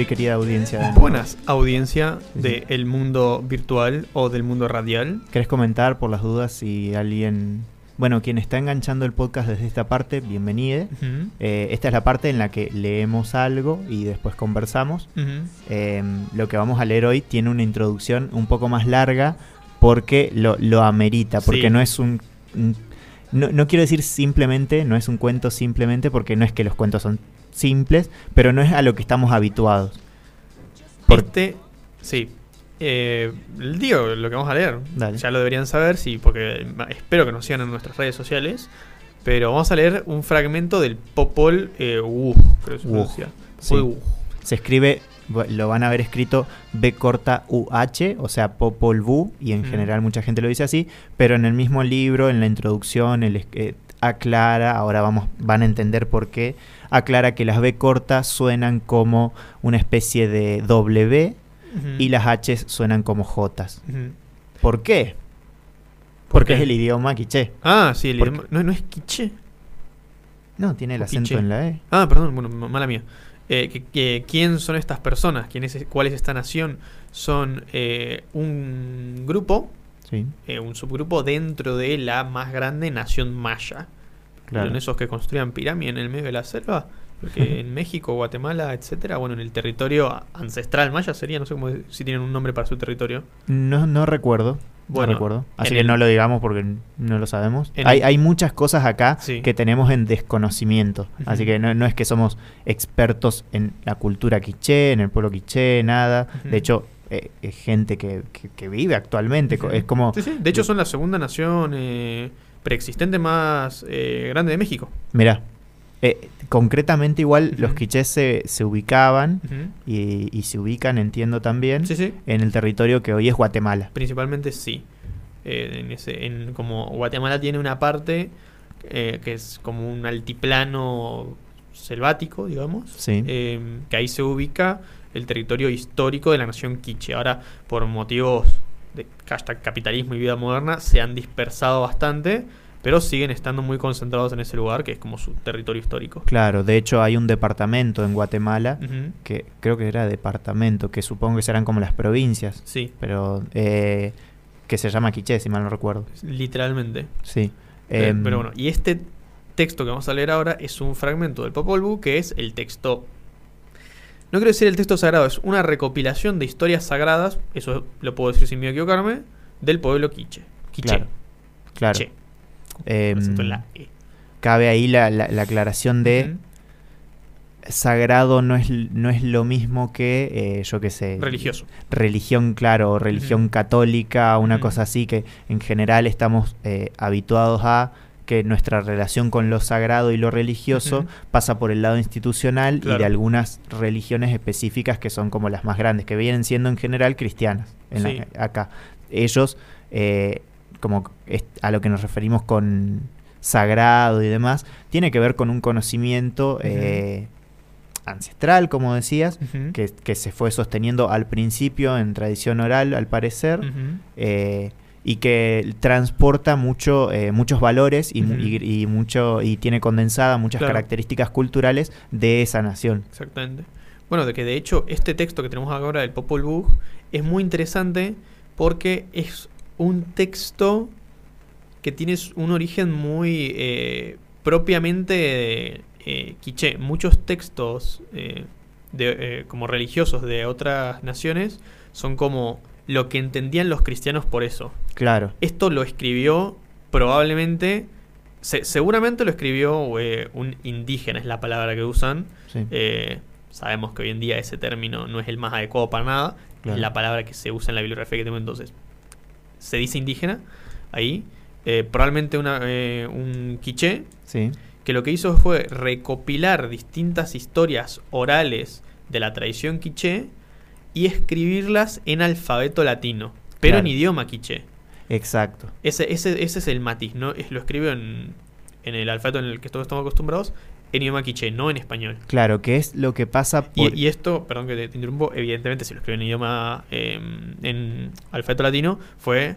De querida audiencia. Buenas, audiencia del mundo virtual o del mundo radial. ¿Querés comentar por las dudas si alguien... Bueno, quien está enganchando el podcast desde esta parte, bienvenido. Eh, esta es la parte en la que leemos algo y después conversamos. Em, lo que vamos a leer hoy tiene una introducción un poco más larga porque lo, amerita, porque no es un... no, no quiero decir simplemente, no es un cuento simplemente porque no es que los cuentos son simples, pero no es a lo que estamos habituados. Este, sí. Eh, digo lo que vamos a leer. Ya lo deberían saber, sí, porque espero que nos sigan en nuestras redes sociales. Pero vamos a leer un fragmento del Popol eh, creo que se Se escribe, lo van a ver escrito B corta UH, o sea, Popol Vuh, y en general mucha gente lo dice así, pero en el mismo libro, en la introducción, el, eh, aclara, ahora vamos, van a entender por qué, aclara que las B cortas suenan como una especie de W y las H suenan como J. ¿Por qué? Porque es el idioma quiché. Ah, sí, el idioma. ¿No, ¿No es quiché? No, tiene el acento en la E. Ah, perdón, bueno, mala mía. Eh, ¿Quién son estas personas? ¿Quién es, ¿Cuál es esta nación? Son eh, un grupo, eh, un subgrupo dentro de la más grande nación maya. Claro. En esos que construían pirámides en el medio de la selva. Porque en México, Guatemala, etcétera, bueno, en el territorio ancestral maya sería, no sé cómo, si tienen un nombre para su territorio. No, no recuerdo. Bueno, recuerdo. Así que no lo digamos porque no lo sabemos. Hay, hay, muchas cosas acá que tenemos en desconocimiento. Así que no, es que somos expertos en la cultura quiché, en el pueblo quiché, nada. De hecho, eh, es gente que, que, vive actualmente. Es como. Sí, sí. De hecho, son la segunda nación. Eh, preexistente más eh, grande de México. Mira, eh, concretamente igual los quichés se, se ubicaban y, se ubican, entiendo también, en el territorio que hoy es Guatemala. Principalmente sí. Eh, en ese, en, como Guatemala tiene una parte que es como un altiplano selvático, digamos, que ahí se ubica el territorio histórico de la nación quiche. Ahora, por motivos de hashtag capitalismo y vida moderna se han dispersado bastante, pero siguen estando muy concentrados en ese lugar que es como su territorio histórico. Claro, de hecho hay un departamento en Guatemala, que creo que era departamento, que supongo que serán como las provincias. Sí. Pero eh, que se llama Quiché, si mal no recuerdo. Literalmente. Sí. Eh, em, pero bueno, y este texto que vamos a leer ahora es un fragmento del Popol Vuh, que es el texto no quiero decir el texto sagrado, es una recopilación de historias sagradas, eso lo puedo decir sin miedo a equivocarme, del pueblo quiche. Quiche. Claro. Em, e. Cabe ahí la, aclaración de sagrado no es, no es lo mismo que, eh, yo qué sé. Religioso. Religión, claro, religión católica, una cosa así que en general estamos eh, habituados a que nuestra relación con lo sagrado y lo religioso pasa por el lado institucional y de algunas religiones específicas que son como las más grandes, que vienen siendo en general cristianas en acá. Ellos, eh, como a lo que nos referimos con sagrado y demás, tiene que ver con un conocimiento eh, ancestral, como decías, que, se fue sosteniendo al principio en tradición oral, al parecer y que transporta mucho, eh, muchos valores y, mucho y tiene condensada muchas características culturales de esa nación. Exactamente. Bueno, de que de hecho este texto que tenemos ahora del Popol Vuh es muy interesante porque es un texto que tiene un origen muy eh, propiamente eh, quiché. Muchos textos de, como religiosos de otras naciones son como lo que entendían los cristianos por eso. Claro. Esto lo escribió probablemente, seguramente lo escribió eh, un indígena, es la palabra que usan. Eh, sabemos que hoy en día ese término no es el más adecuado para nada, es la palabra que se usa en la bibliografía que tengo entonces. Se dice indígena ahí, eh, probablemente una, un quiché, sí. que lo que hizo fue recopilar distintas historias orales de la tradición quiché y escribirlas en alfabeto latino, pero en idioma quiché. Exacto. Ese, ese, ese es el matiz, ¿no? Es, lo escribió en, en el alfabeto en el que todos estamos acostumbrados, en idioma quiché, no en español. Claro, que es lo que pasa por... y, esto, perdón que te, interrumpo, evidentemente si lo escribió en idioma, em, en alfabeto latino, fue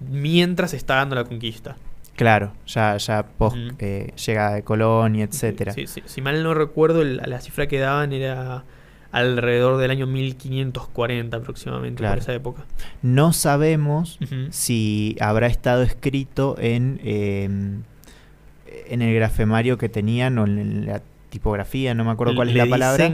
mientras está dando la conquista. Claro, ya, ya post eh, llegada de Colón y etcétera. Sí, sí, Si mal no recuerdo, la cifra que daban era alrededor del año 1540 aproximadamente, por esa época. No sabemos si habrá estado escrito en, em, en el grafemario que tenían o en la tipografía, no me acuerdo cuál es la palabra.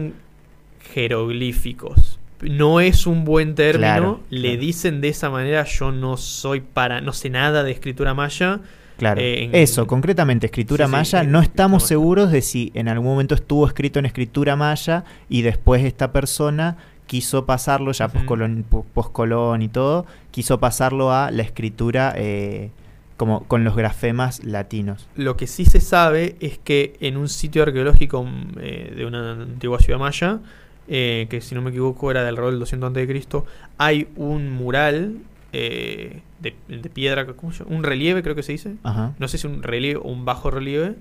jeroglíficos. No es un buen término, le dicen de esa manera, yo no soy para, no sé nada de escritura maya, Claro. Eh, Eso, concretamente, escritura maya, no estamos seguros de si en algún momento estuvo escrito en escritura maya y después esta persona quiso pasarlo, ya post-colón y todo, quiso pasarlo a la escritura eh, como con los grafemas latinos. Lo que sí se sabe es que en un sitio arqueológico mm, eh, de una antigua ciudad maya, que si no me equivoco era del rol del 200 a.C., hay un mural eh, de, piedra, un relieve creo que se dice. No sé si un relieve o un bajo relieve.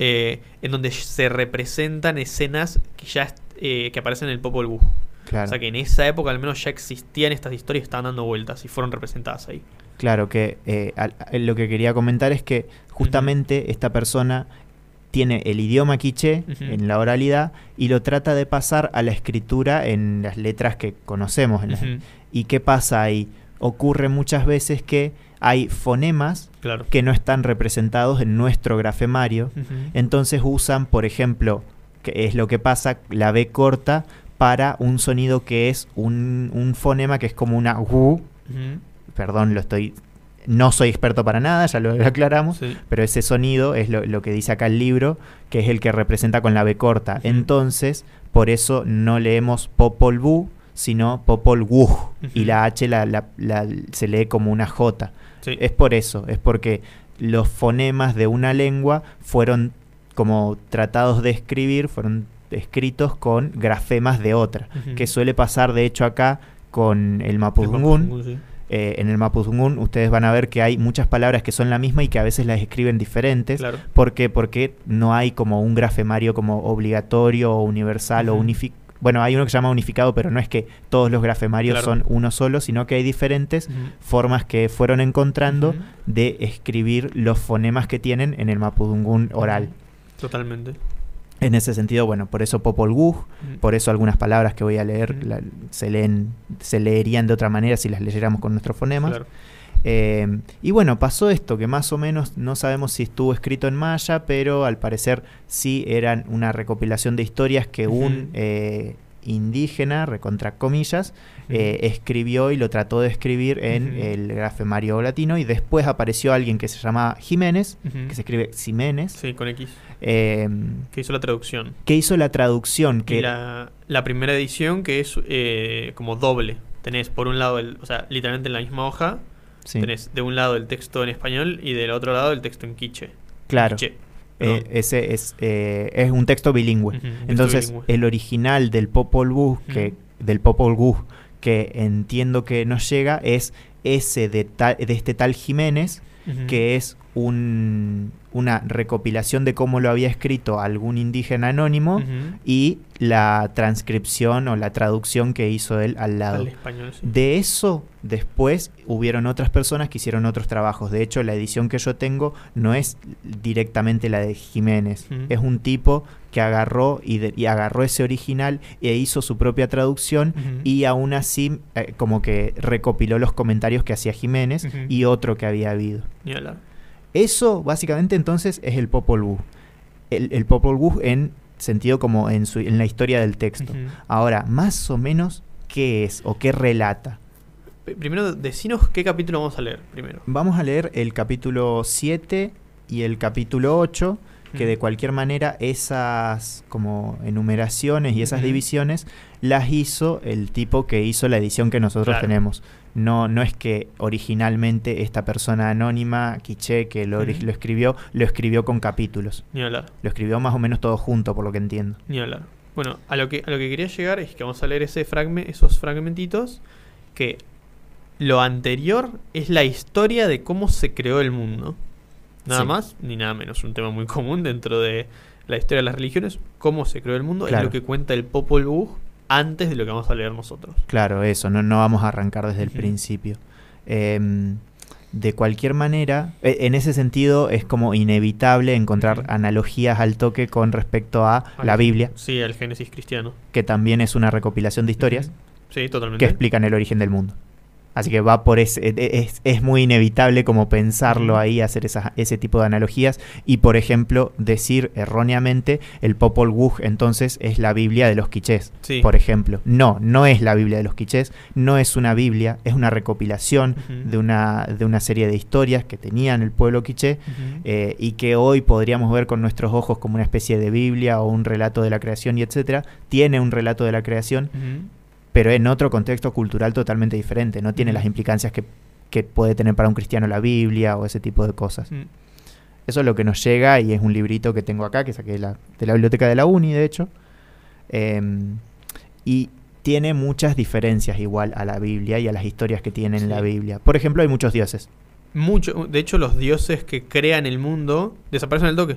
Eh, en donde se representan escenas que ya eh, que aparecen en el Popol Vuh. O sea que en esa época al menos ya existían estas historias, estaban dando vueltas y fueron representadas ahí. Claro, que lo que quería comentar es que justamente esta persona tiene el idioma quiché en la oralidad y lo trata de pasar a la escritura en las letras que conocemos. ¿Y qué pasa ahí? Ocurre muchas veces que hay fonemas que no están representados en nuestro grafemario. Entonces usan, por ejemplo, que es lo que pasa, la B corta para un sonido que es un, fonema que es como una U. Perdón, lo estoy. No soy experto para nada, ya lo aclaramos, pero ese sonido es lo, que dice acá el libro, que es el que representa con la B corta. Entonces, por eso no leemos Popol Vuh, sino Popol Vuh, y la H la, se lee como una J. Es por eso, es porque los fonemas de una lengua fueron como tratados de escribir, fueron escritos con grafemas de otra, que suele pasar de hecho acá con el Mapudungun. Eh, en el Mapudungun ustedes van a ver que hay muchas palabras que son la misma y que a veces las escriben diferentes. ¿Por qué? Porque no hay como un grafemario como obligatorio o universal o unificado bueno, hay uno que se llama unificado, pero no es que todos los grafemarios son uno solo, sino que hay diferentes formas que fueron encontrando de escribir los fonemas que tienen en el mapudungun oral. Totalmente. En ese sentido, bueno, por eso Popol Vuh, por eso algunas palabras que voy a leer se leen, se leerían de otra manera si las leyéramos con nuestros fonemas. Eh, y bueno, pasó esto, que más o menos no sabemos si estuvo escrito en maya, pero al parecer sí eran una recopilación de historias que un eh, indígena, recontra comillas, eh, escribió y lo trató de escribir en el grafemario latino y después apareció alguien que se llama Jiménez, que se escribe Jiménez. Sí, con X. que hizo la traducción. Que hizo la traducción. Que la, la primera edición que es como doble. Tenés por un lado, el, o sea, literalmente en la misma hoja, Tenés de un lado el texto en español y del otro lado el texto en quiche. Claro. Eh, ese es, eh, es un texto bilingüe. Entonces, el original del Popol Vuh, que, del Popol Vuh, que entiendo que nos llega, es ese de, de este tal Jiménez, que es un, una recopilación de cómo lo había escrito algún indígena anónimo y la transcripción o la traducción que hizo él al lado. De eso después hubieron otras personas que hicieron otros trabajos. De hecho, la edición que yo tengo no es directamente la de Jiménez. Es un tipo que agarró y, agarró ese original e hizo su propia traducción y aún así eh, como que recopiló los comentarios que hacía Jiménez y otro que había habido. Eso básicamente entonces es el Popol Vuh. El, Popol Vuh en sentido como en, su, en la historia del texto. Ahora, más o menos, ¿qué es o qué relata? Primero, decinos qué capítulo vamos a leer primero. Vamos a leer el capítulo 7 y el capítulo 8 que de cualquier manera esas como enumeraciones y esas divisiones las hizo el tipo que hizo la edición que nosotros tenemos. No, no es que originalmente esta persona anónima, Quiche, que lo, lo, escribió, lo escribió con capítulos. Ni hablar. Lo escribió más o menos todo junto, por lo que entiendo. Ni hablar. Bueno, a lo que, a lo que quería llegar es que vamos a leer ese esos fragmentitos que lo anterior es la historia de cómo se creó el mundo. Nada más ni nada menos. Un tema muy común dentro de la historia de las religiones. Cómo se creó el mundo es lo que cuenta el Popol Vuh antes de lo que vamos a leer nosotros. Claro, eso. No, no vamos a arrancar desde el principio. Em, de cualquier manera, e, en ese sentido es como inevitable encontrar analogías al toque con respecto a la Biblia. Sí, al Génesis cristiano. Que también es una recopilación de historias. Sí, totalmente. Que explican el origen del mundo. Así que va por ese, e, e, es, muy inevitable como pensarlo ahí, hacer ese tipo de analogías. Y por ejemplo decir erróneamente el Popol Vuh entonces es la Biblia de los quichés, por ejemplo. No, no es la Biblia de los quichés, no es una Biblia, es una recopilación de, una, de una serie de historias que tenían el pueblo quiché eh, y que hoy podríamos ver con nuestros ojos como una especie de Biblia o un relato de la creación y etcétera. Tiene un relato de la creación pero en otro contexto cultural totalmente diferente, no tiene las implicancias que, puede tener para un cristiano la Biblia o ese tipo de cosas. Mm. Eso es lo que nos llega y es un librito que tengo acá, que saqué de la, de la biblioteca de la Uni, de hecho. Em, y tiene muchas diferencias igual a la Biblia y a las historias que tiene en la Biblia. Por ejemplo, hay muchos dioses. Mucho, de hecho, los dioses que crean el mundo desaparecen al toque.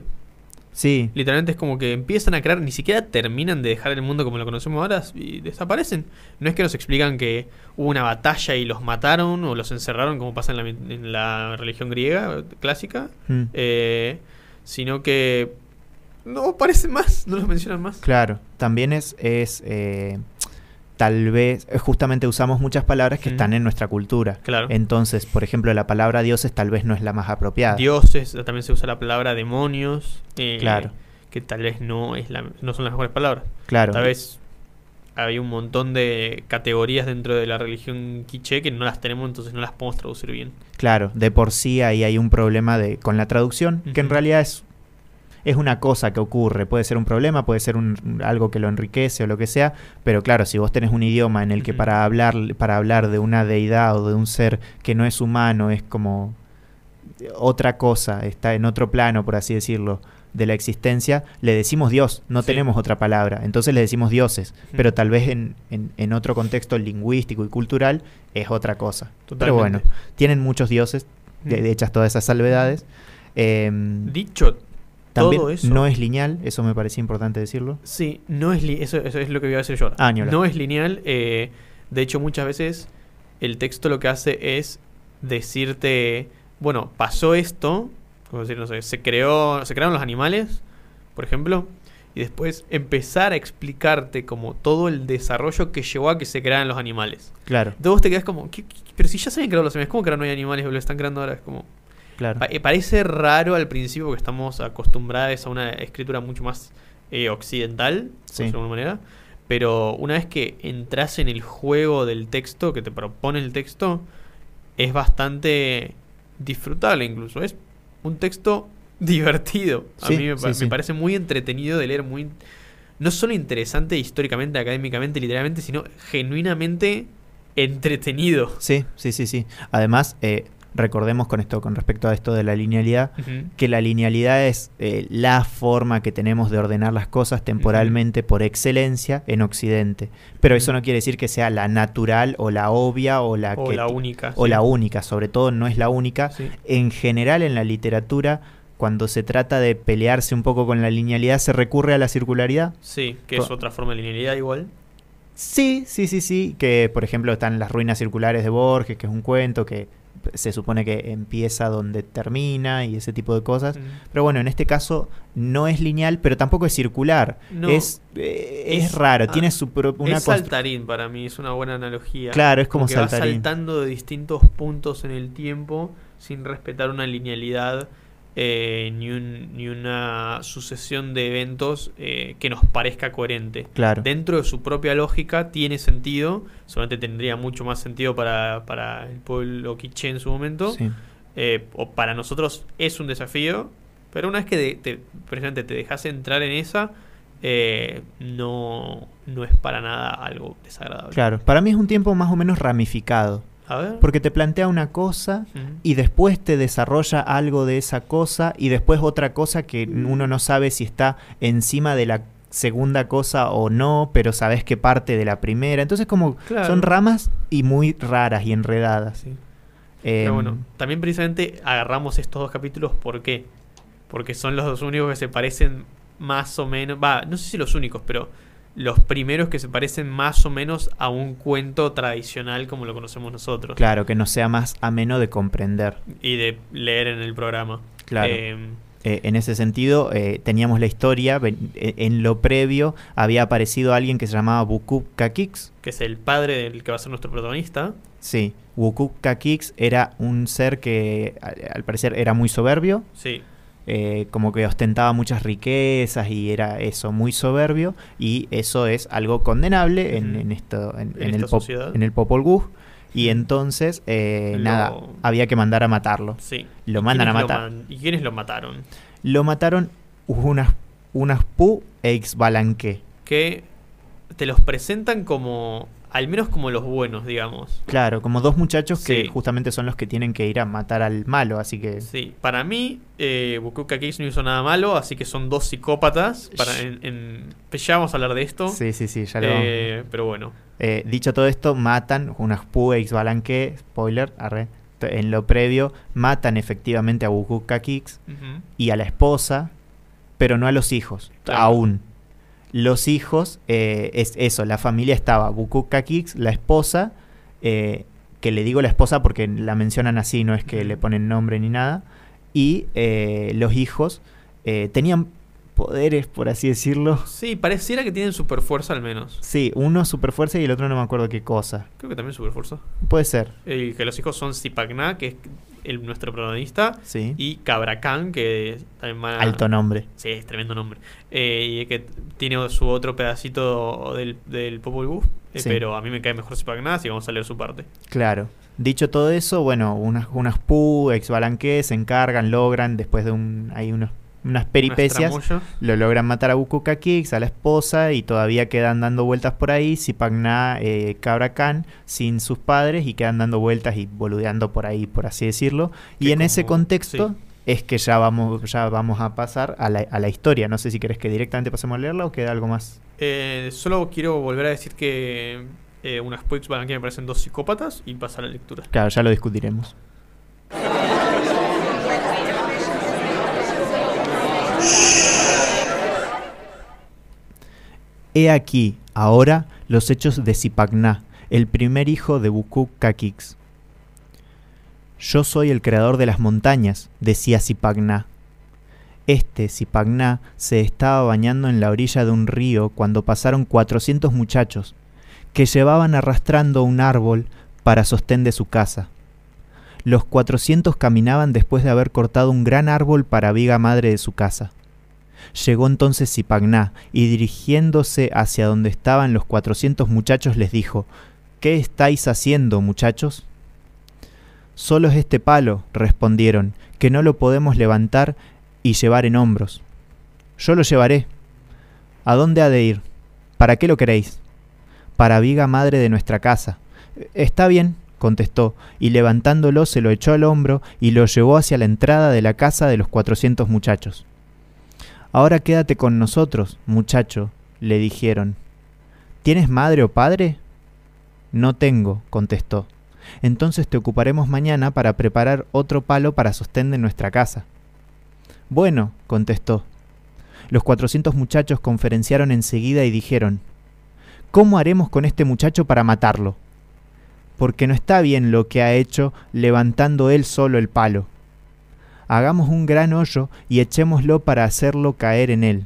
Sí. Literalmente es como que empiezan a crear, ni siquiera terminan de dejar el mundo como lo conocemos ahora y desaparecen. No es que nos explican que hubo una batalla y los mataron o los encerraron como pasa en la, religión griega clásica, hmm. eh, sino que no aparecen más, no los mencionan más. Claro, también es, es eh, tal vez, eh, justamente usamos muchas palabras que están en nuestra cultura. Claro. Entonces, por ejemplo, la palabra dioses tal vez no es la más apropiada. Dioses, también se usa la palabra demonios. Eh, claro. Que tal vez no, es la, no son las mejores palabras. Claro. Tal vez hay un montón de categorías dentro de la religión quiché que no las tenemos, entonces no las podemos traducir bien. Claro, de por sí ahí hay un problema de, con la traducción, que en realidad es es una cosa que ocurre, puede ser un problema, puede ser un, algo que lo enriquece o lo que sea, pero claro, si vos tenés un idioma en el que para hablar para hablar de una deidad o de un ser que no es humano es como otra cosa, está en otro plano, por así decirlo, de la existencia, le decimos Dios, no tenemos otra palabra, entonces le decimos dioses, pero tal vez en, en, otro contexto lingüístico y cultural es otra cosa. Pero bueno, tienen muchos dioses, de, hechas todas esas salvedades. Em, Dicho también no es lineal, eso me parecía importante decirlo. Sí, no es eso, eso es lo que voy a decir yo. Ah, no es lineal. Eh, de hecho, muchas veces el texto lo que hace es decirte, bueno, pasó esto, como decir, no sé, se creó, se crearon los animales, por ejemplo, y después empezar a explicarte como todo el desarrollo que llevó a que se crearan los animales. Claro. Entonces vos te quedas como, pero si ya se habían creado los animales, ¿cómo que ahora no hay animales o lo están creando ahora? Es como, eh, parece raro al principio porque estamos acostumbrados a una escritura mucho más eh, occidental, de alguna manera. Pero una vez que entras en el juego del texto, que te propone el texto, es bastante disfrutable incluso. Es un texto divertido. A mí me, parece muy entretenido de leer, muy... No solo interesante históricamente, académicamente, literalmente, sino genuinamente entretenido. Sí, sí, sí, sí. Además, eh, recordemos con esto, con respecto a esto de la linealidad, que la linealidad es eh, la forma que tenemos de ordenar las cosas temporalmente por excelencia en Occidente. Pero eso no quiere decir que sea la natural o la obvia o la, la única. O la única, sobre todo no es la única. En general en la literatura cuando se trata de pelearse un poco con la linealidad, se recurre a la circularidad. Sí, que es otra forma de linealidad igual. Sí, sí, sí, sí. Que por ejemplo están las ruinas circulares de Borges, que es un cuento que se supone que empieza donde termina y ese tipo de cosas. Pero bueno, en este caso no es lineal, pero tampoco es circular. es, eh, es, raro, tiene su propia... Es saltarín para mí, es una buena analogía. Claro, es como, saltarín. saltando de distintos puntos en el tiempo sin respetar una linealidad eh, ni, ni, una sucesión de eventos eh, que nos parezca coherente. Claro. Dentro de su propia lógica tiene sentido, solamente tendría mucho más sentido para, para el pueblo quiché en su momento, eh, o para nosotros es un desafío, pero una vez que te, precisamente te dejas entrar en esa, no, no es para nada algo desagradable. Claro, para mí es un tiempo más o menos ramificado. Porque te plantea una cosa y después te desarrolla algo de esa cosa y después otra cosa que uno no sabe si está encima de la segunda cosa o no, pero sabes que parte de la primera. Entonces como son ramas y muy raras y enredadas. pero bueno, también precisamente agarramos estos dos capítulos, ¿por qué? Porque son los dos únicos que se parecen más o menos, va, no sé si los únicos, pero los primeros que se parecen más o menos a un cuento tradicional como lo conocemos nosotros. Claro, que no sea más ameno de comprender. Y de leer en el programa. Claro. Eh, eh, en ese sentido, eh, teníamos la historia, en lo previo había aparecido alguien que se llamaba Bukuk Kakix. Que es el padre del que va a ser nuestro protagonista. Sí, Bukuk Kakix era un ser que al parecer era muy soberbio. Sí. Eh, como que ostentaba muchas riquezas y era eso, muy soberbio, y eso es algo condenable en, esto, en, el, en el Popol Vuh. Y entonces, eh, nada, había que mandar a matarlo. Sí. Lo mandan a matar. ¿Y quiénes lo mataron? Lo mataron unas, unas Pu e Ixbalanque. Que te los presentan como al menos como los buenos, digamos. Claro, como dos muchachos que justamente son los que tienen que ir a matar al malo, así que... Sí, para mí, eh, Bukuka Case no hizo nada malo, así que son dos psicópatas. Para, en, ya vamos a hablar de esto. Sí, sí, sí, ya lo eh, Pero bueno. Eh, dicho todo esto, matan unas Puex Balanque, spoiler, arre, en lo previo, matan efectivamente a Bukuka Kix y a la esposa, pero no a los hijos, aún los hijos, eh, es eso, la familia estaba Bukuka Kix, la esposa, eh, que le digo la esposa porque la mencionan así, no es que le ponen nombre ni nada, y eh, los hijos tenían poderes, por así decirlo. Sí, pareciera que tienen super fuerza al menos. Sí, uno super fuerza y el otro no me acuerdo qué cosa. Creo que también super fuerza. Puede ser. que los hijos son Zipagna, que es el, nuestro protagonista. Sí. Y Cabracán, que también va... Alto nombre. Sí, es tremendo nombre. Eh, y que tiene su otro pedacito del, del Popol Vuh. Eh, pero a mí me cae mejor Zipagna, así vamos a leer su parte. Claro. Dicho todo eso, bueno, unas, unas Pu, ex se encargan, logran, después de un, hay unos unas peripecias, lo logran matar a Bukuka Kix, a la esposa, y todavía quedan dando vueltas por ahí, Sipagna eh, Cabra Khan, sin sus padres, y quedan dando vueltas y boludeando por ahí, por así decirlo. y en ese contexto es que ya vamos, ya vamos a pasar a la, a la historia. No sé si querés que directamente pasemos a leerla o queda algo más. Eh, solo quiero volver a decir que eh, unas van aquí me parecen dos psicópatas y pasar a la lectura. Claro, ya lo discutiremos. He aquí, ahora, los hechos de Zipagná, el primer hijo de Bukuk Kakix. Yo soy el creador de las montañas, decía Zipagná. Este, Zipagná, se estaba bañando en la orilla de un río cuando pasaron cuatrocientos muchachos, que llevaban arrastrando un árbol para sostén de su casa. Los cuatrocientos caminaban después de haber cortado un gran árbol para viga madre de su casa. Llegó entonces Zipagná y dirigiéndose hacia donde estaban los cuatrocientos muchachos les dijo, ¿Qué estáis haciendo, muchachos? Solo es este palo, respondieron, que no lo podemos levantar y llevar en hombros. Yo lo llevaré. ¿A dónde ha de ir? ¿Para qué lo queréis? Para viga madre de nuestra casa. Está bien, contestó, y levantándolo se lo echó al hombro y lo llevó hacia la entrada de la casa de los cuatrocientos muchachos. Ahora quédate con nosotros, muchacho, le dijeron. ¿Tienes madre o padre? No tengo, contestó. Entonces te ocuparemos mañana para preparar otro palo para sostén de nuestra casa. Bueno, contestó. Los cuatrocientos muchachos conferenciaron enseguida y dijeron, ¿Cómo haremos con este muchacho para matarlo? Porque no está bien lo que ha hecho levantando él solo el palo hagamos un gran hoyo y echémoslo para hacerlo caer en él.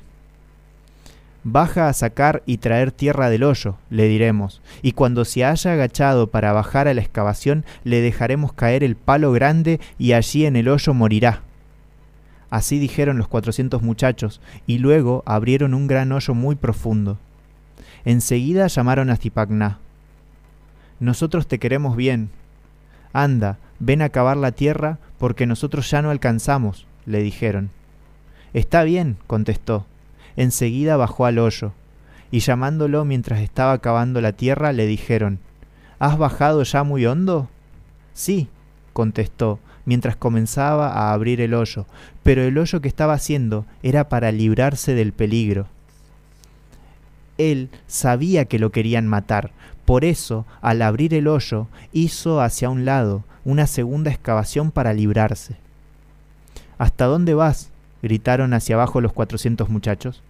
Baja a sacar y traer tierra del hoyo, le diremos, y cuando se haya agachado para bajar a la excavación, le dejaremos caer el palo grande y allí en el hoyo morirá. Así dijeron los cuatrocientos muchachos, y luego abrieron un gran hoyo muy profundo. Enseguida llamaron a Zipagná. Nosotros te queremos bien. Anda, ven a cavar la tierra porque nosotros ya no alcanzamos, le dijeron. Está bien, contestó. Enseguida bajó al hoyo, y llamándolo mientras estaba cavando la tierra, le dijeron, ¿Has bajado ya muy hondo? Sí, contestó, mientras comenzaba a abrir el hoyo, pero el hoyo que estaba haciendo era para librarse del peligro. Él sabía que lo querían matar, por eso, al abrir el hoyo, hizo hacia un lado una segunda excavación para librarse. ¿Hasta dónde vas? gritaron hacia abajo los cuatrocientos muchachos.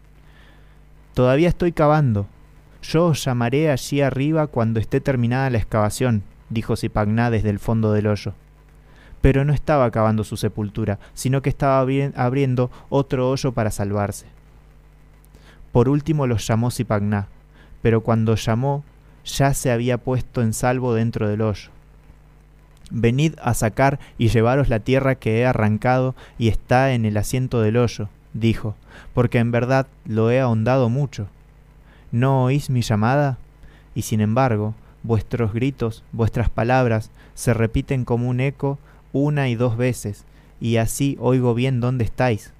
Todavía estoy cavando, Yo os llamaré allí arriba cuando esté terminada la excavación, dijo Zipagná desde el fondo del hoyo. Pero no estaba acabando su sepultura, sino que estaba abriendo otro hoyo para salvarse. Por último los llamó Zipagná, pero cuando llamó ya se había puesto en salvo dentro del hoyo. Venid a sacar y llevaros la tierra que he arrancado y está en el asiento del hoyo, dijo, porque en verdad lo he ahondado mucho. ¿No oís mi llamada? Y sin embargo, vuestros gritos, vuestras palabras, se repiten como un eco una y dos veces, y así oigo bien dónde estáis.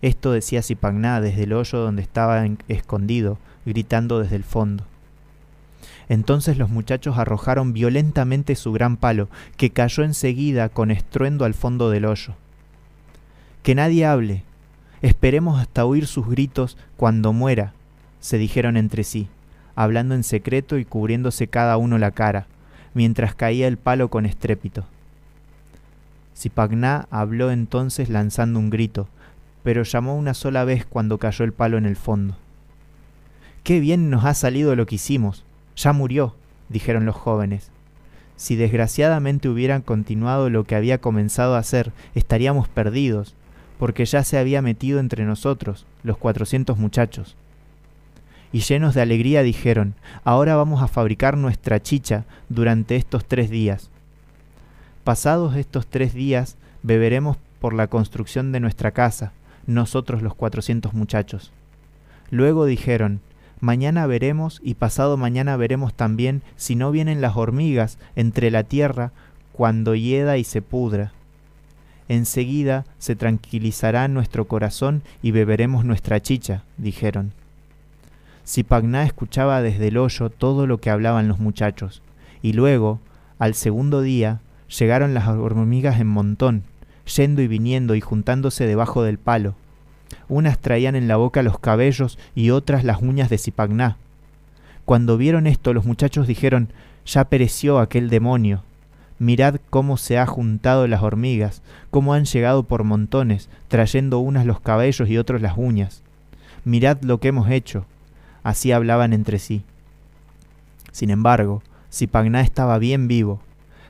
Esto decía Zipagná desde el hoyo donde estaba escondido, gritando desde el fondo. Entonces los muchachos arrojaron violentamente su gran palo, que cayó enseguida con estruendo al fondo del hoyo. Que nadie hable. Esperemos hasta oír sus gritos cuando muera, se dijeron entre sí, hablando en secreto y cubriéndose cada uno la cara, mientras caía el palo con estrépito. Zipagná habló entonces lanzando un grito, pero llamó una sola vez cuando cayó el palo en el fondo. Qué bien nos ha salido lo que hicimos. Ya murió, dijeron los jóvenes. Si desgraciadamente hubieran continuado lo que había comenzado a hacer, estaríamos perdidos, porque ya se había metido entre nosotros, los cuatrocientos muchachos. Y llenos de alegría dijeron, ahora vamos a fabricar nuestra chicha durante estos tres días. Pasados estos tres días, beberemos por la construcción de nuestra casa, nosotros los cuatrocientos muchachos. Luego dijeron, mañana veremos y pasado mañana veremos también si no vienen las hormigas entre la tierra cuando hieda y se pudra. Enseguida se tranquilizará nuestro corazón y beberemos nuestra chicha, dijeron. Zipagná escuchaba desde el hoyo todo lo que hablaban los muchachos, y luego, al segundo día, Llegaron las hormigas en montón, yendo y viniendo y juntándose debajo del palo. Unas traían en la boca los cabellos y otras las uñas de Zipagná. Cuando vieron esto, los muchachos dijeron, ya pereció aquel demonio. Mirad cómo se ha juntado las hormigas, cómo han llegado por montones, trayendo unas los cabellos y otros las uñas. Mirad lo que hemos hecho. Así hablaban entre sí. Sin embargo, Zipagná estaba bien vivo,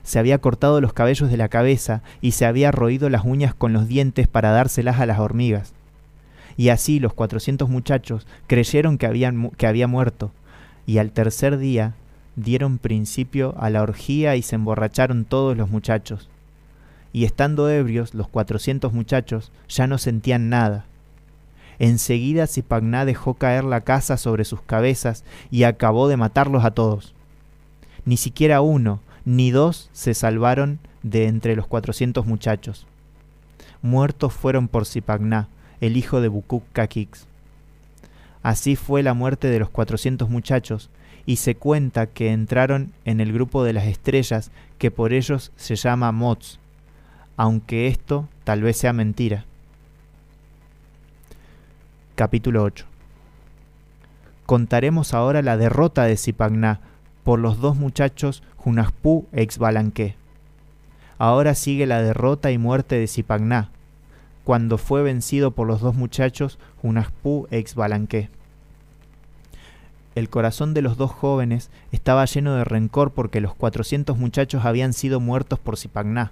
se había cortado los cabellos de la cabeza y se había roído las uñas con los dientes para dárselas a las hormigas. Y así los cuatrocientos muchachos creyeron que, que había muerto, y al tercer día dieron principio a la orgía y se emborracharon todos los muchachos. Y estando ebrios, los cuatrocientos muchachos ya no sentían nada. Enseguida Zipagná dejó caer la casa sobre sus cabezas y acabó de matarlos a todos. Ni siquiera uno, ni dos se salvaron de entre los cuatrocientos muchachos. Muertos fueron por Zipagná, el hijo de Bukuk Kakix. Así fue la muerte de los cuatrocientos muchachos, y se cuenta que entraron en el grupo de las estrellas que por ellos se llama Mots, aunque esto tal vez sea mentira. Capítulo 8 Contaremos ahora la derrota de Zipagná por los dos muchachos Junaspu e Xbalanqué. Ahora sigue la derrota y muerte de Zipagná, cuando fue vencido por los dos muchachos Junaspu e Xbalanqué. El corazón de los dos jóvenes estaba lleno de rencor porque los cuatrocientos muchachos habían sido muertos por Zipagná,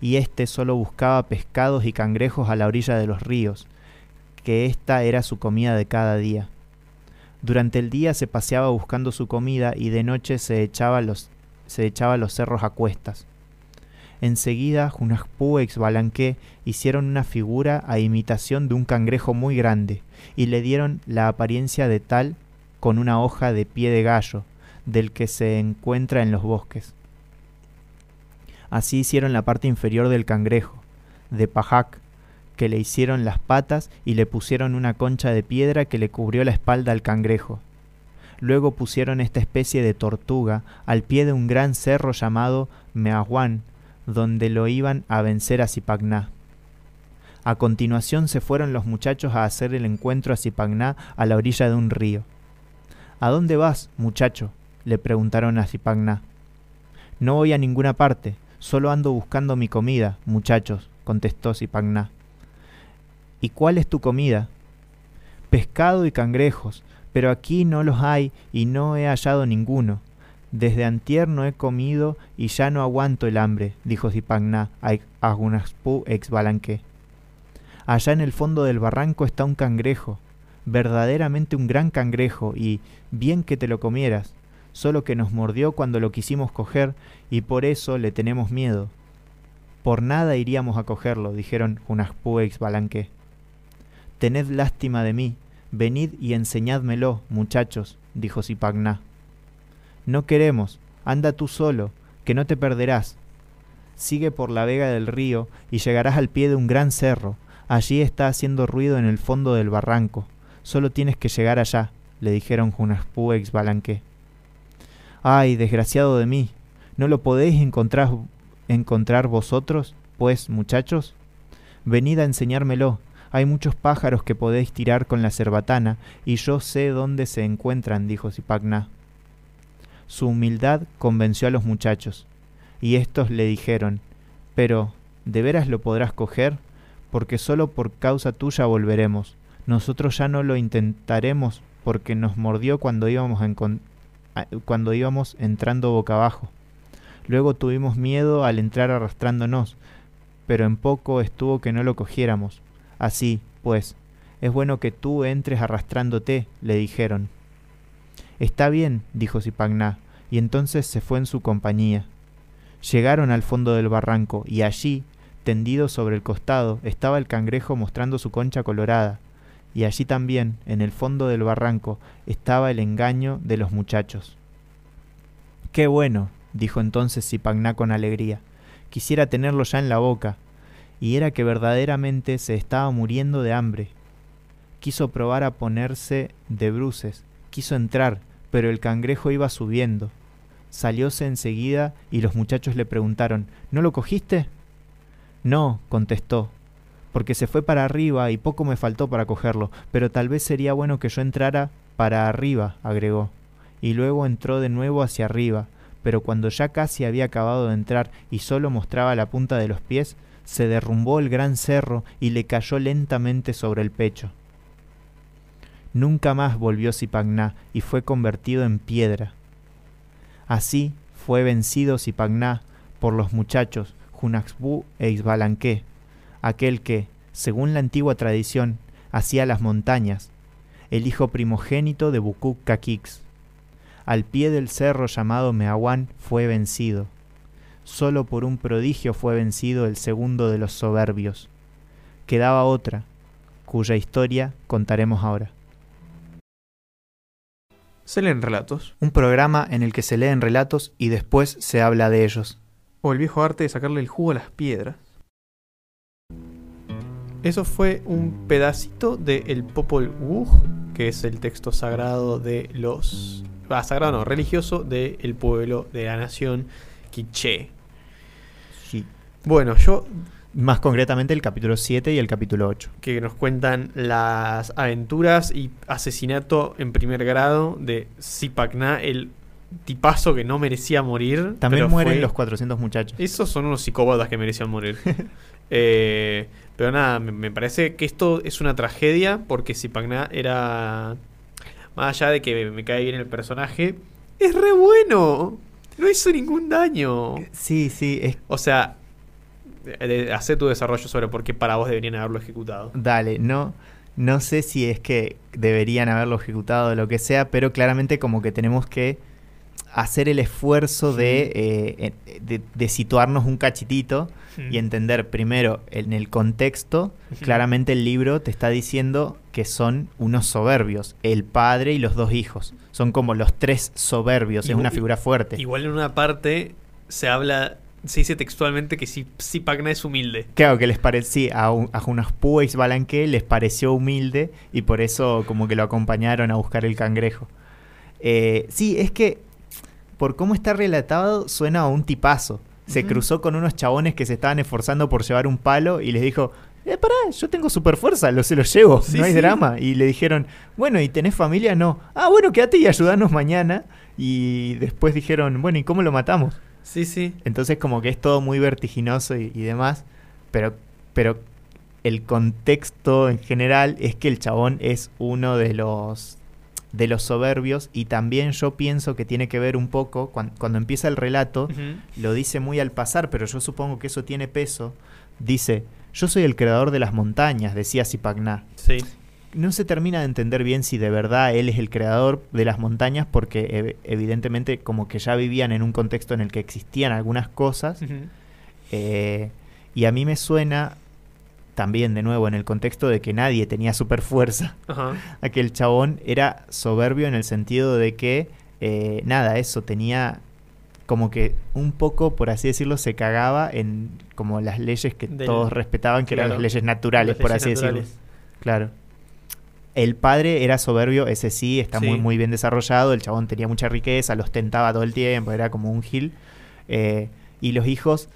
y éste solo buscaba pescados y cangrejos a la orilla de los ríos, que ésta era su comida de cada día. Durante el día se paseaba buscando su comida y de noche se echaba los, se echaba los cerros a cuestas. Enseguida Junajpú e Xbalanqué hicieron una figura a imitación de un cangrejo muy grande y le dieron la apariencia de tal con una hoja de pie de gallo, del que se encuentra en los bosques. Así hicieron la parte inferior del cangrejo, de pajac, que le hicieron las patas y le pusieron una concha de piedra que le cubrió la espalda al cangrejo. Luego pusieron esta especie de tortuga al pie de un gran cerro llamado Meahuán, donde lo iban a vencer a Zipagná. A continuación se fueron los muchachos a hacer el encuentro a Zipagná a la orilla de un río. ¿A dónde vas, muchacho? le preguntaron a Zipagná. No voy a ninguna parte, solo ando buscando mi comida, muchachos, contestó Zipagná. ¿Y cuál es tu comida? Pescado y cangrejos, pero aquí no los hay y no he hallado ninguno. Desde antier no he comido y ya no aguanto el hambre, dijo Zipagná a Agunaspu ex Balanque. Allá en el fondo del barranco está un cangrejo, verdaderamente un gran cangrejo, y bien que te lo comieras, solo que nos mordió cuando lo quisimos coger y por eso le tenemos miedo. Por nada iríamos a cogerlo, dijeron Junaspu ex Balanque. Tened lástima de mí, venid y enseñádmelo, muchachos, dijo Zipagná. No queremos, anda tú solo, que no te perderás. Sigue por la vega del río y llegarás al pie de un gran cerro. Allí está haciendo ruido en el fondo del barranco. Solo tienes que llegar allá, le dijeron Junaspú ex Balanqué. Ay, desgraciado de mí, ¿no lo podéis encontrar, encontrar vosotros, pues, muchachos? Venid a enseñármelo. Hay muchos pájaros que podéis tirar con la cerbatana, y yo sé dónde se encuentran, dijo Zipagná. Su humildad convenció a los muchachos, y éstos le dijeron, Pero, ¿de veras lo podrás coger? Porque solo por causa tuya volveremos. Nosotros ya no lo intentaremos porque nos mordió cuando íbamos, cuando íbamos entrando boca abajo. Luego tuvimos miedo al entrar arrastrándonos, pero en poco estuvo que no lo cogiéramos. Así, pues, es bueno que tú entres arrastrándote, le dijeron. Está bien, dijo Zipagná, y entonces se fue en su compañía. Llegaron al fondo del barranco, y allí, tendido sobre el costado, estaba el cangrejo mostrando su concha colorada, y allí también, en el fondo del barranco, estaba el engaño de los muchachos. Qué bueno, dijo entonces Zipagná con alegría. Quisiera tenerlo ya en la boca. Y era que verdaderamente se estaba muriendo de hambre. Quiso probar a ponerse de bruces, quiso entrar, pero el cangrejo iba subiendo. Salióse enseguida y los muchachos le preguntaron ¿No lo cogiste? No, contestó, porque se fue para arriba y poco me faltó para cogerlo, pero tal vez sería bueno que yo entrara para arriba, agregó. Y luego entró de nuevo hacia arriba, pero cuando ya casi había acabado de entrar y solo mostraba la punta de los pies, se derrumbó el gran cerro y le cayó lentamente sobre el pecho. Nunca más volvió Zipagná y fue convertido en piedra. Así fue vencido Zipagná por los muchachos Junaxbú e Isbalanqué, aquel que, según la antigua tradición, hacía las montañas, el hijo primogénito de Bukuk Kakix. Al pie del cerro llamado Meahuán fue vencido. Solo por un prodigio fue vencido el segundo de los soberbios. Quedaba otra, cuya historia contaremos ahora. Se leen relatos. Un programa en el que se leen relatos y después se habla de ellos. O el viejo arte de sacarle el jugo a las piedras. Eso fue un pedacito de el Popol Vuh, que es el texto sagrado de los... Ah, sagrado no, religioso del pueblo de la nación Quiché. Sí. Bueno, yo más concretamente el capítulo 7 y el capítulo 8. Que nos cuentan las aventuras y asesinato en primer grado de Zipacna, el tipazo que no merecía morir. También mueren los 400 muchachos. Esos son unos psicópatas que merecían morir. Eh, pero nada, me, parece que esto es una tragedia porque Zipacna era... Más allá de que me, cae bien el personaje, es re bueno. No hizo ningún daño. Sí, sí. Es... O sea, hacer tu desarrollo sobre por qué para vos deberían haberlo ejecutado. Dale, no, no sé si es que deberían haberlo ejecutado o lo que sea, pero claramente como que tenemos que hacer el esfuerzo eh, de, de, situarnos un cachitito y entender primero en el contexto, claramente el libro te está diciendo que son unos soberbios, el padre y los dos hijos. Son como los tres soberbios, es una figura fuerte. Igual en una parte se habla se dice textualmente que si, si Pagna es humilde. Claro, que les parecía, a, a unos Puex Balanque les pareció humilde y por eso como que lo acompañaron a buscar el cangrejo. Eh, sí, es que por cómo está relatado suena a un tipazo. Se cruzó con unos chabones que se estaban esforzando por llevar un palo y les dijo, eh, pará, yo tengo super fuerza, lo, se los llevo, no hay drama. Y le dijeron, bueno, ¿y tenés familia? No. Ah, bueno, quédate y ayudanos mañana. Y después dijeron, bueno, ¿y cómo lo matamos? Sí, sí. Entonces como que es todo muy vertiginoso y, demás, pero, pero el contexto en general es que el chabón es uno de los de los soberbios y también yo pienso que tiene que ver un poco, cuando, empieza el relato, lo dice muy al pasar, pero yo supongo que eso tiene peso, dice, yo soy el creador de las montañas, decía Zipagná. Sí. No se termina de entender bien si de verdad él es el creador de las montañas porque evidentemente como que ya vivían en un contexto en el que existían algunas cosas. Eh, y a mí me suena también de nuevo en el contexto de que nadie tenía super fuerza, a que el chabón era soberbio en el sentido de que, eh, nada, eso tenía como que un poco, por así decirlo, se cagaba en como las leyes que todos respetaban, que eran las leyes naturales, por así decirlo. Claro. El padre era soberbio, ese sí, está muy, muy bien desarrollado, el chabón tenía mucha riqueza, lo ostentaba todo el tiempo, era como un gil. Eh, y los hijos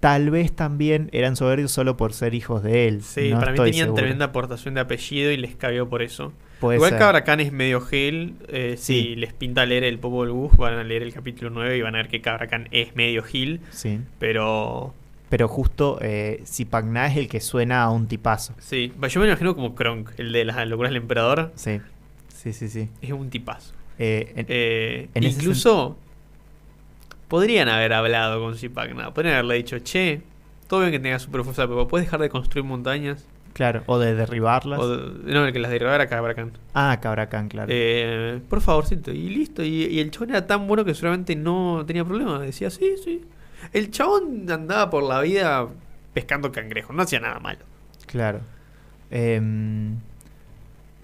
tal vez también eran soberbios solo por ser hijos de él. Sí, para mí tenían tremenda aportación de apellido y les cabió por eso. Igual Cabra Khan es medio gel. Eh, Si les pinta leer el Popol Vuh, van a leer el capítulo 9 y van a ver que Cabra Khan es medio gil. Sí. Pero. Pero justo eh, Pagna es el que suena a un tipazo. Sí, yo me imagino como Kronk, el de las locuras del emperador. Sí, sí, sí. sí. Es un tipazo. Eh, eh incluso podrían haber hablado con Zipagna. Podrían haberle dicho, che, todo bien que tenga super fuerza, pero ¿puedes dejar de construir montañas? Claro, o de derribarlas. no, el que las derribara Cabracán. Ah, Cabracán, claro. Eh, por favorcito, y listo. Y, el chabón era tan bueno que seguramente no tenía problema. Decía, sí, sí. El chabón andaba por la vida pescando cangrejos, no hacía nada malo. Claro. Em,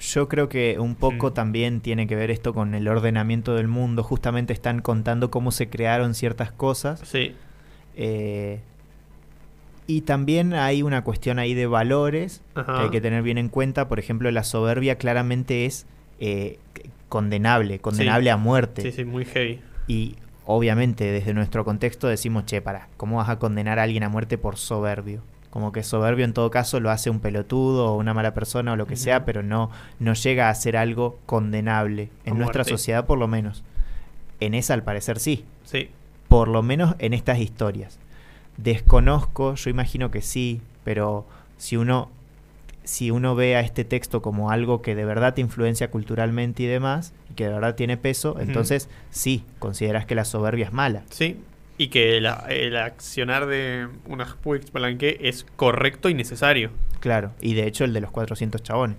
yo creo que un poco también tiene que ver esto con el ordenamiento del mundo. Justamente están contando cómo se crearon ciertas cosas. Sí. Eh, y también hay una cuestión ahí de valores que hay que tener bien en cuenta. Por ejemplo, la soberbia claramente es eh, condenable, condenable a muerte. Sí, sí, muy heavy. Y obviamente desde nuestro contexto decimos, che, para, ¿cómo vas a condenar a alguien a muerte por soberbio? como que soberbio en todo caso lo hace un pelotudo o una mala persona o lo que sea, pero no, no llega a ser algo condenable. En nuestra sociedad por lo menos. En esa al parecer sí. Sí. Por lo menos en estas historias. Desconozco, yo imagino que sí, pero si uno si uno ve a este texto como algo que de verdad te influencia culturalmente y demás, y que de verdad tiene peso, entonces sí, consideras que la soberbia es mala. Sí, y que el accionar de unas Puix Palanque es correcto y necesario. Claro, y de hecho el de los 400 chabones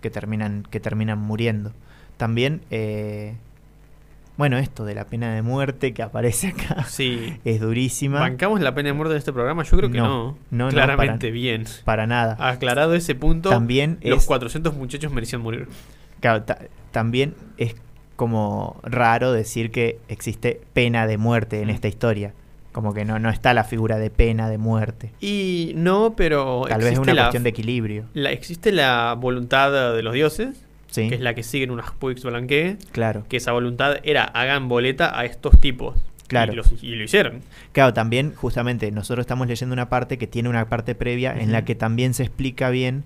que, terminan, que terminan muriendo. También, eh, bueno, esto de la pena de muerte que aparece acá sí. es durísima. ¿Bancamos la pena de muerte en este programa? Yo creo que no. No, Claramente bien. Para nada. Aclarado ese punto, también los 400 muchachos merecían morir. Claro, también es como raro decir que existe pena de muerte en mm. esta historia. Como que no, no está la figura de pena de muerte. Y no, pero. Tal vez es una cuestión de equilibrio. La, existe la voluntad de los dioses, que es la que siguen unas Puix Blanque. Claro. Que esa voluntad era hagan boleta a estos tipos. Claro. Y, lo hicieron. Claro, también, justamente, nosotros estamos leyendo una parte que tiene una parte previa en la que también se explica bien,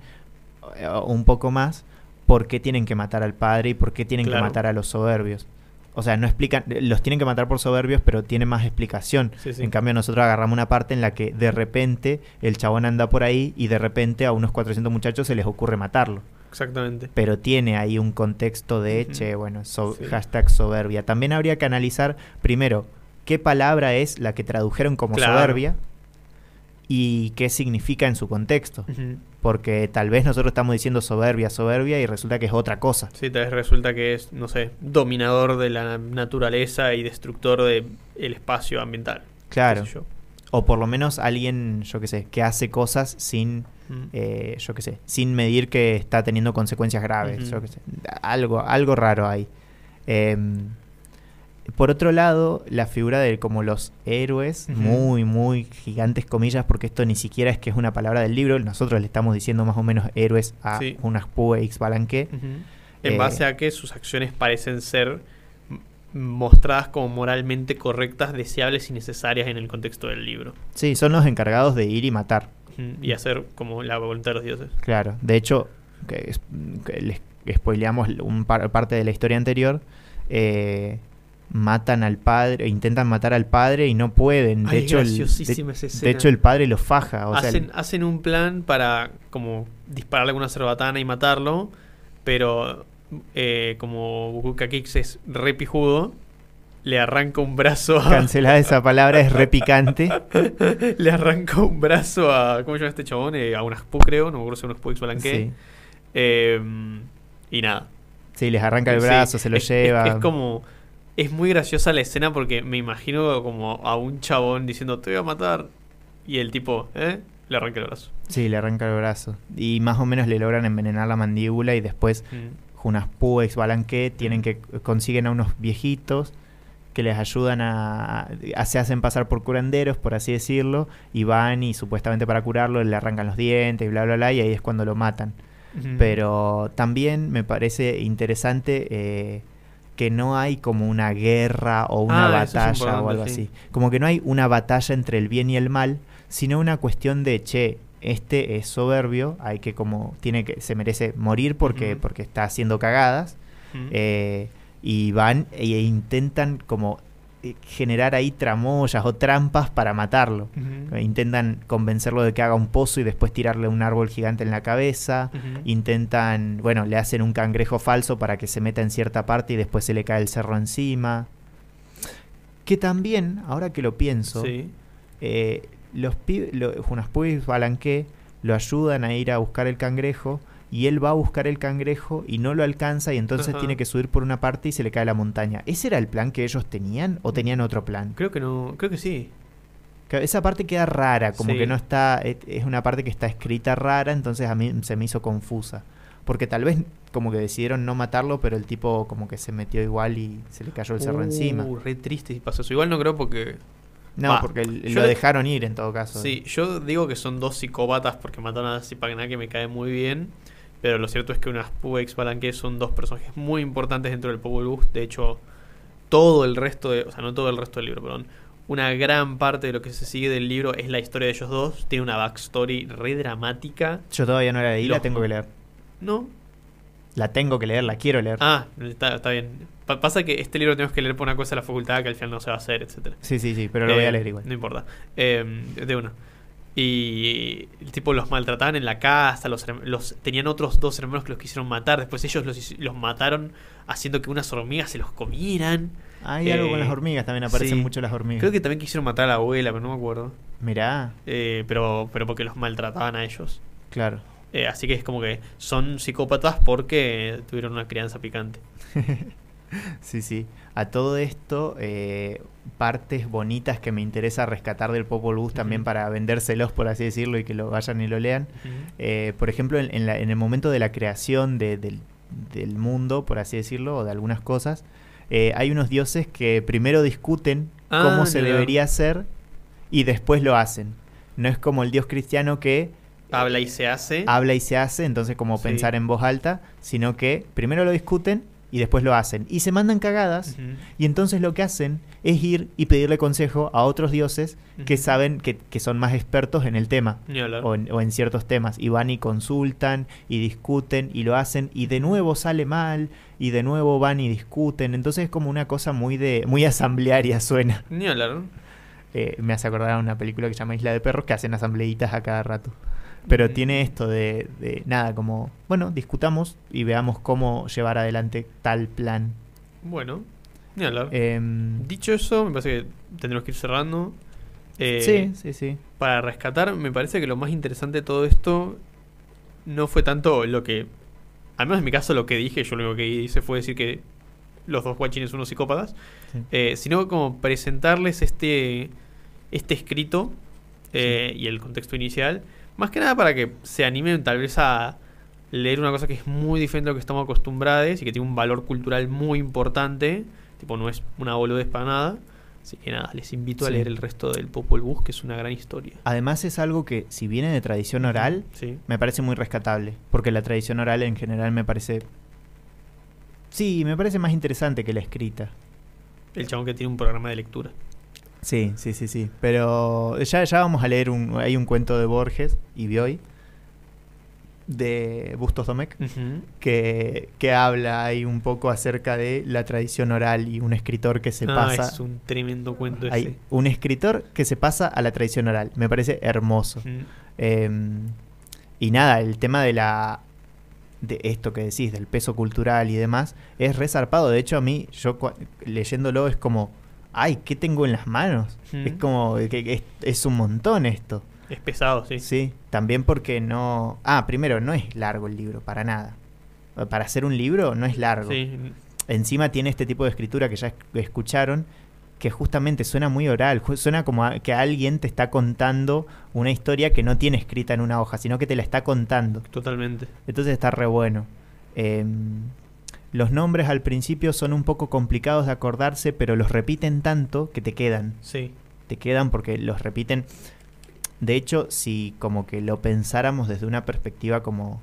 eh, un poco más, por qué tienen que matar al padre y por qué tienen que matar a los soberbios. O sea, no explican, los tienen que matar por soberbios, pero tiene más explicación. En cambio, nosotros agarramos una parte en la que de repente el chabón anda por ahí y de repente a unos 400 muchachos se les ocurre matarlo. Exactamente. Pero tiene ahí un contexto de, che, bueno, hashtag soberbia. También habría que analizar, primero, qué palabra es la que tradujeron como soberbia y qué significa en su contexto. Porque tal vez nosotros estamos diciendo soberbia, soberbia y resulta que es otra cosa. Sí, tal vez resulta que es, no sé, dominador de la naturaleza y destructor del espacio ambiental. Claro. O por lo menos alguien, yo qué sé, que hace cosas sin, eh, yo qué sé, sin medir que está teniendo consecuencias graves. yo qué sé. Algo, algo raro ahí. Eh, por otro lado, la figura de como los héroes, muy, muy gigantes comillas, porque esto ni siquiera es que es una palabra del libro, nosotros le estamos diciendo más o menos héroes a unas Pue X Balanque. En eh, base a que sus acciones parecen ser mostradas como moralmente correctas, deseables y necesarias en el contexto del libro. Sí, son los encargados de ir y matar. Y hacer como la voluntad de los dioses. Claro, de hecho, que, les spoileamos un parte de la historia anterior. Eh, matan al padre, intentan matar al padre y no pueden. De, hecho, el, de, hecho, el padre los faja. hacen, hacen un plan para como dispararle con una cerbatana y matarlo, pero eh, como Bukuka Kix es re pijudo, le arranca un brazo a... Cancelada esa palabra, es re picante. le arranca un brazo a... ¿Cómo se llama este chabón? Eh, a un Aspu, creo, no me acuerdo si un Aspu Sí. Eh, y nada. Sí, les arranca el brazo, se lo lleva. Es, como... Es muy graciosa la escena porque me imagino como a un chabón diciendo, te voy a matar. Y el tipo, ¿eh? Le arranca el brazo. Sí, le arranca el brazo. Y más o menos le logran envenenar la mandíbula y después... Mm. Junaspu, ex Balanque, tienen que consiguen a unos viejitos que les ayudan a, se hacen pasar por curanderos, por así decirlo, y van y supuestamente para curarlo le arrancan los dientes y bla, bla, bla, y ahí es cuando lo matan. Pero también me parece interesante eh, que no hay como una guerra o una ah, batalla o algo así. Como que no hay una batalla entre el bien y el mal, sino una cuestión de, che, este es soberbio, hay que como, tiene que, se merece morir porque, porque está haciendo cagadas y van e intentan como eh, generar ahí tramoyas o trampas para matarlo. Intentan convencerlo de que haga un pozo y después tirarle un árbol gigante en la cabeza. Intentan, bueno, le hacen un cangrejo falso para que se meta en cierta parte y después se le cae el cerro encima. Que también, ahora que lo pienso, eh, los unas pibes Balanqué lo ayudan a ir a buscar el cangrejo y él va a buscar el cangrejo y no lo alcanza y entonces tiene que subir por una parte y se le cae la montaña. ¿Ese era el plan que ellos tenían o tenían otro plan? Creo que no, creo que sí. Esa parte queda rara, como que no está, es una parte que está escrita rara, entonces a mí se me hizo confusa. Porque tal vez como que decidieron no matarlo, pero el tipo como que se metió igual y se le cayó el cerro encima. Uh, re triste si pasó eso. Igual no creo porque... No, porque lo dejaron ir en todo caso. Sí, yo digo que son dos psicópatas porque mataron a Zipagna que me cae muy bien. Pero lo cierto es que unas Puex Balanque son dos personajes muy importantes dentro del Popol Vuh. De hecho, todo el resto de. O sea, no todo el resto del libro, perdón. Una gran parte de lo que se sigue del libro es la historia de ellos dos. Tiene una backstory re dramática. Yo todavía no la leí, la tengo que leer. ¿No? La tengo que leer, la quiero leer. Ah, está, está bien. Pasa que este libro tenemos que leer por una cosa a la facultad que al final no se va a hacer, etcétera. Sí, sí, sí, pero lo voy a eh, leer igual. No importa. Eh, de una. Y el tipo los maltrataban en la casa, los, los tenían otros dos hermanos que los quisieron matar, después ellos los, los mataron haciendo que unas hormigas se los comieran. Hay algo con las eh, hormigas, también aparecen mucho las hormigas. Creo que también quisieron matar a la abuela, pero no me acuerdo. Mirá. Eh, pero, pero porque los maltrataban a ellos. Claro. Eh, así que es como que son psicópatas porque tuvieron una crianza picante. sí, sí. A todo esto, eh, partes bonitas que me interesa rescatar del Popol Vuh también para vendérselos, por así decirlo, y que lo vayan y lo lean. Eh, por ejemplo, en, el momento de la creación del, mundo, por así decirlo, o de algunas cosas, eh, hay unos dioses que primero discuten ah, cómo se debería hacer y después lo hacen. No es como el dios cristiano que Habla y se hace. Habla y se hace, entonces como pensar en voz alta, sino que primero lo discuten y después lo hacen. Y se mandan cagadas y entonces lo que hacen es ir y pedirle consejo a otros dioses que saben que, son más expertos en el tema o en, ciertos temas. Y van y consultan y discuten y lo hacen y de nuevo sale mal y de nuevo van y discuten. Entonces es como una cosa muy de muy asamblearia suena. Eh, me hace acordar a una película que se llama Isla de Perros que hacen asambleitas a cada rato. Pero tiene esto de, de, nada, como, bueno, discutamos y veamos cómo llevar adelante tal plan. Bueno, ni hablar. Em, Dicho eso, me parece que tendremos que ir cerrando. Eh, sí, sí, sí. Para rescatar, me parece que lo más interesante de todo esto no fue tanto lo que, al menos en mi caso, lo que dije, yo lo único que hice fue decir que los dos guachines son unos psicópatas, eh, sino como presentarles este, este escrito eh, y el contexto inicial más que nada para que se animen tal vez a leer una cosa que es muy diferente a lo que estamos acostumbrados y que tiene un valor cultural muy importante. Tipo, no es una boludez para nada. Así que nada, les invito a leer el resto del Popol Vuh, que es una gran historia. Además es algo que, si viene de tradición oral, me parece muy rescatable. Porque la tradición oral en general me parece... Sí, me parece más interesante que la escrita. El chabón que tiene un programa de lectura. Sí, sí, sí, sí. Pero ya, ya vamos a leer un, hay un cuento de Borges y Bioy de Bustos Domecq que, que, habla ahí un poco acerca de la tradición oral y un escritor que se ah, pasa. Es un tremendo cuento hay Un escritor que se pasa a la tradición oral. Me parece hermoso. Em, y nada, el tema de la de esto que decís, del peso cultural y demás, es resarpado. De hecho, a mí, yo leyéndolo es como, ay, ¿qué tengo en las manos? Es como que es, un montón esto. Es pesado, sí. Sí, también porque no... Ah, primero, no es largo el libro, para nada. Para hacer un libro no es largo. Encima tiene este tipo de escritura que ya escucharon, que justamente suena muy oral, suena como que alguien te está contando una historia que no tiene escrita en una hoja, sino que te la está contando. Totalmente. Entonces está re bueno. Em, los nombres al principio son un poco complicados de acordarse, pero los repiten tanto que te quedan. Sí. Te quedan porque los repiten. De hecho, si como que lo pensáramos desde una perspectiva como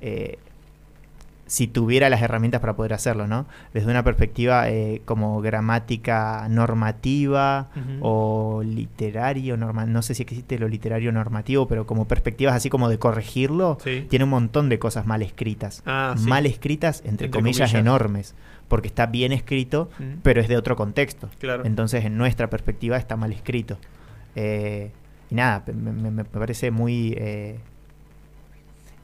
eh, si tuviera las herramientas para poder hacerlo, ¿no? Desde una perspectiva eh, como gramática normativa o literario, normal, no sé si existe lo literario normativo, pero como perspectivas así como de corregirlo, tiene un montón de cosas mal escritas. Ah, mal escritas, entre, comillas, enormes, porque está bien escrito, pero es de otro contexto. Entonces, en nuestra perspectiva está mal escrito. Eh, y nada, me, parece muy... Eh,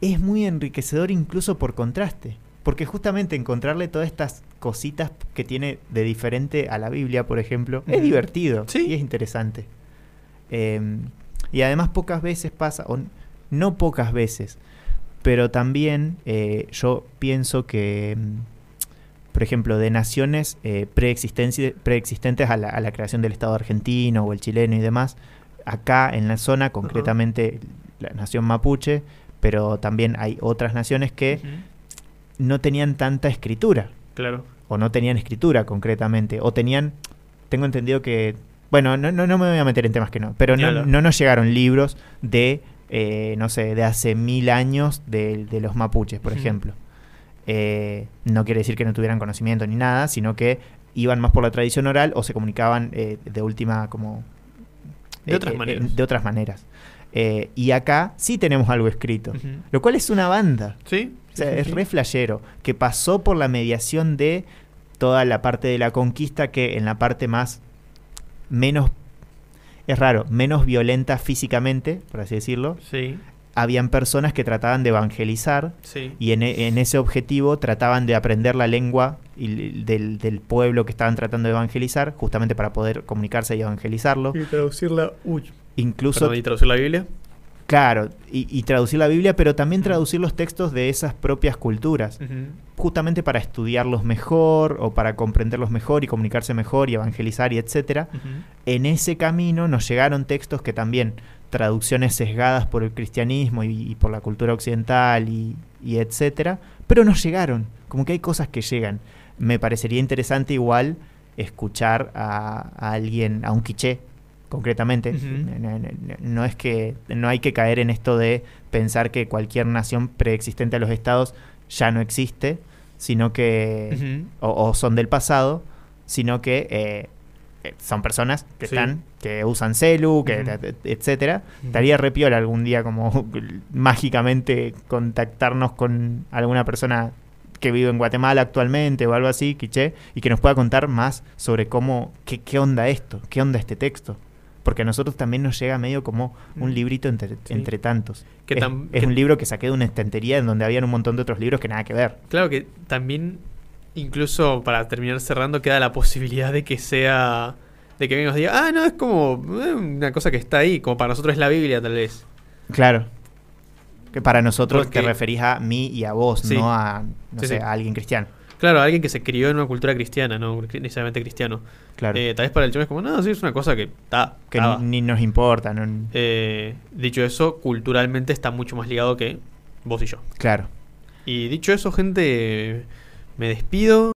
es muy enriquecedor incluso por contraste. Porque justamente encontrarle todas estas cositas que tiene de diferente a la Biblia, por ejemplo, es divertido y es interesante. Em, y además pocas veces pasa, o no pocas veces, pero también eh, yo pienso que, em, por ejemplo, de naciones eh, preexistentes a la, a la, creación del Estado argentino o el chileno y demás, acá en la zona, concretamente la nación mapuche, pero también hay otras naciones que no tenían tanta escritura. Claro. O no tenían escritura concretamente. O tenían, tengo entendido que, bueno, no, no, no me voy a meter en temas que no, pero no, no nos llegaron libros de, eh, no sé, de hace mil años de, los mapuches, por ejemplo. Eh, no quiere decir que no tuvieran conocimiento ni nada, sino que iban más por la tradición oral o se comunicaban eh, de última como... De otras maneras. de otras maneras. Eh, y acá sí tenemos algo escrito, lo cual es una banda. Sí. O sea, es re flashero, que pasó por la mediación de toda la parte de la conquista que en la parte más menos es raro, menos violenta físicamente, por así decirlo. Sí. Habían personas que trataban de evangelizar y en, en, ese objetivo trataban de aprender la lengua del, del, pueblo que estaban tratando de evangelizar, justamente para poder comunicarse y evangelizarlo. Y traducirla. Uy, Incluso... ¿Y traducir la Biblia? Claro, y, traducir la Biblia, pero también traducir los textos de esas propias culturas, justamente para estudiarlos mejor o para comprenderlos mejor y comunicarse mejor y evangelizar y etcétera. En ese camino nos llegaron textos que también traducciones sesgadas por el cristianismo y, por la cultura occidental y, etcétera, pero nos llegaron, como que hay cosas que llegan. Me parecería interesante igual escuchar a, a alguien, a un quiché, concretamente. no, es que no hay que caer en esto de pensar que cualquier nación preexistente a los estados ya no existe, sino que o, son del pasado, sino que eh, eh, son personas que están que usan celu, que etcétera. Estaría repiola algún día como mágicamente contactarnos con alguna persona que vive en Guatemala actualmente o algo así, quiché, y que nos pueda contar más sobre cómo, qué, qué onda esto, qué onda este texto porque a nosotros también nos llega medio como un mm. librito entre, entre tantos. Que es, un libro que saqué de una estantería en donde habían un montón de otros libros que nada que ver. Claro que también, incluso para terminar cerrando, queda la posibilidad de que sea, de que nos diga, ah, no, es como eh, una cosa que está ahí, como para nosotros es la Biblia tal vez. Claro. Que para nosotros te referís a mí y a vos, no a, no sé, a alguien cristiano. Claro, alguien que se crió en una cultura cristiana, no necesariamente cristiano. Claro. Eh, tal vez para el chino es como, no, sí, es una cosa que está. Que ni, nos importa. Eh, dicho eso, culturalmente está mucho más ligado que vos y yo. Claro. Y dicho eso, gente, me despido.